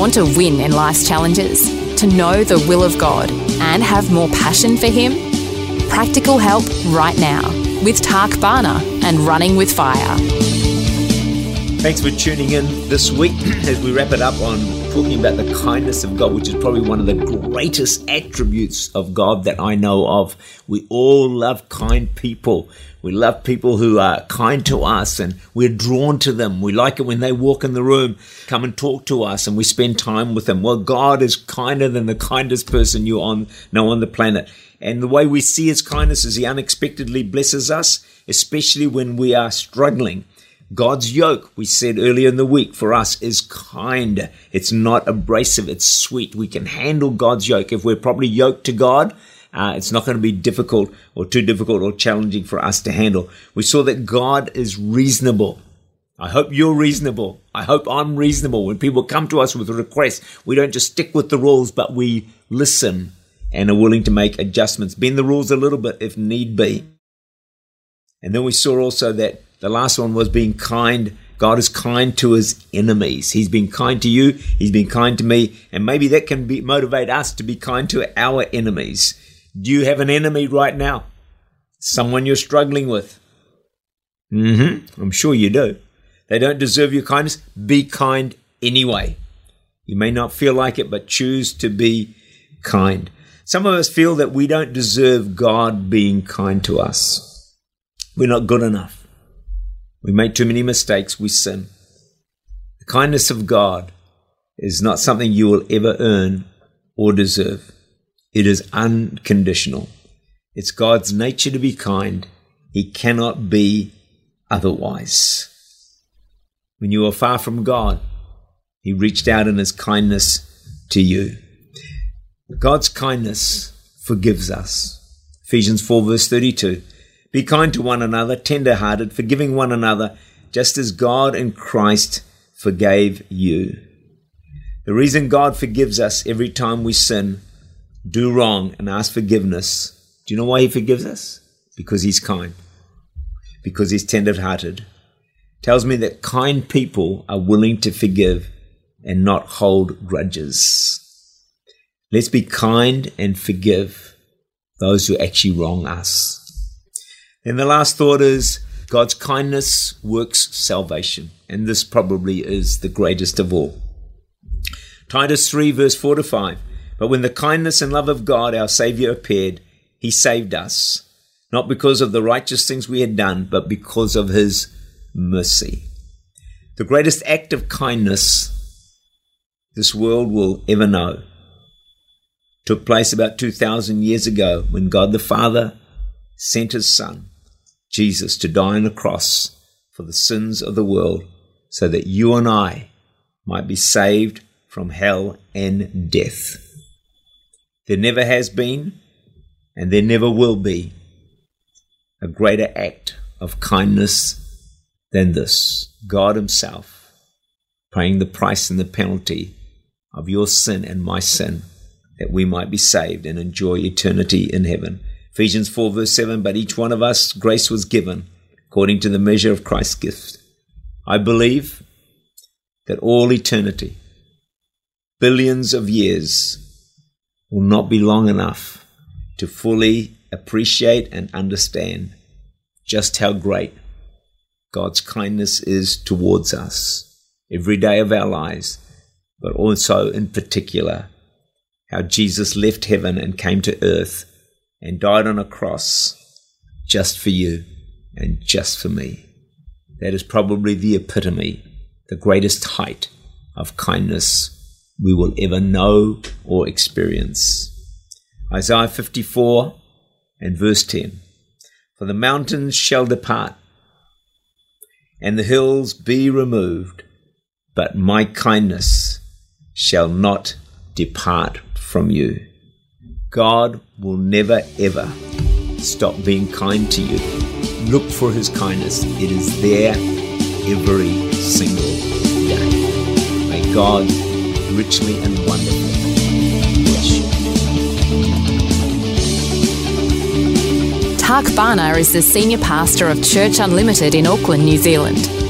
Want to win in life's challenges? To know the will of God and have more passion for Him? Practical help right now with Tak Bhana and Running with Fire. Thanks for tuning in this week as we wrap it up on talking about the kindness of God, which is probably one of the greatest attributes of God that I know of. We all love kind people. We love people who are kind to us and we're drawn to them. We like it when they walk in the room, come and talk to us and we spend time with them. Well, God is kinder than the kindest person you on, know on the planet. And the way we see his kindness is he unexpectedly blesses us, especially when we are struggling. God's yoke, we said earlier in the week, for us is kind. It's not abrasive. It's sweet. We can handle God's yoke. If we're properly yoked to God, uh, it's not going to be difficult or too difficult or challenging for us to handle. We saw that God is reasonable. I hope you're reasonable. I hope I'm reasonable. When people come to us with requests, we don't just stick with the rules, but we listen and are willing to make adjustments, bend the rules a little bit if need be. And then we saw also that the last one was being kind. God is kind to his enemies. He's been kind to you. He's been kind to me. And maybe that can be, motivate us to be kind to our enemies. Do you have an enemy right now? Someone you're struggling with? Mm-hmm. I'm sure you do. They don't deserve your kindness. Be kind anyway. You may not feel like it, but choose to be kind. Some of us feel that we don't deserve God being kind to us. We're not good enough. We make too many mistakes. We sin. The kindness of God is not something you will ever earn or deserve. It is unconditional. It's God's nature to be kind. He cannot be otherwise. When you were far from God, He reached out in His kindness to you. God's kindness forgives us. Ephesians 4, verse 32. Be kind to one another, tender hearted, forgiving one another, just as God in Christ forgave you. The reason God forgives us every time we sin do wrong and ask forgiveness, do you know why he forgives us? Because he's kind. Because he's tender hearted. Tells me that kind people are willing to forgive and not hold grudges. Let's be kind and forgive those who actually wrong us. And the last thought is God's kindness works salvation. And this probably is the greatest of all. Titus 3, verse 4 to 5. But when the kindness and love of God, our Saviour, appeared, he saved us, not because of the righteous things we had done, but because of his mercy. The greatest act of kindness this world will ever know took place about 2,000 years ago when God the Father sent his Son, Jesus, to die on the cross for the sins of the world so that you and I might be saved from hell and death. There never has been, and there never will be, a greater act of kindness than this. God Himself paying the price and the penalty of your sin and my sin that we might be saved and enjoy eternity in heaven. Ephesians 4, verse 7 But each one of us grace was given according to the measure of Christ's gift. I believe that all eternity, billions of years, will not be long enough to fully appreciate and understand just how great God's kindness is towards us every day of our lives, but also in particular how Jesus left heaven and came to earth and died on a cross just for you and just for me. That is probably the epitome, the greatest height of kindness we will ever know or experience. Isaiah 54 and verse 10 For the mountains shall depart, and the hills be removed, but my kindness shall not depart from you. God will never ever stop being kind to you. Look for his kindness. It is there every single day. May God richly and wonderfully. Tak Bhana is the senior pastor of Church Unlimited in Auckland, New Zealand.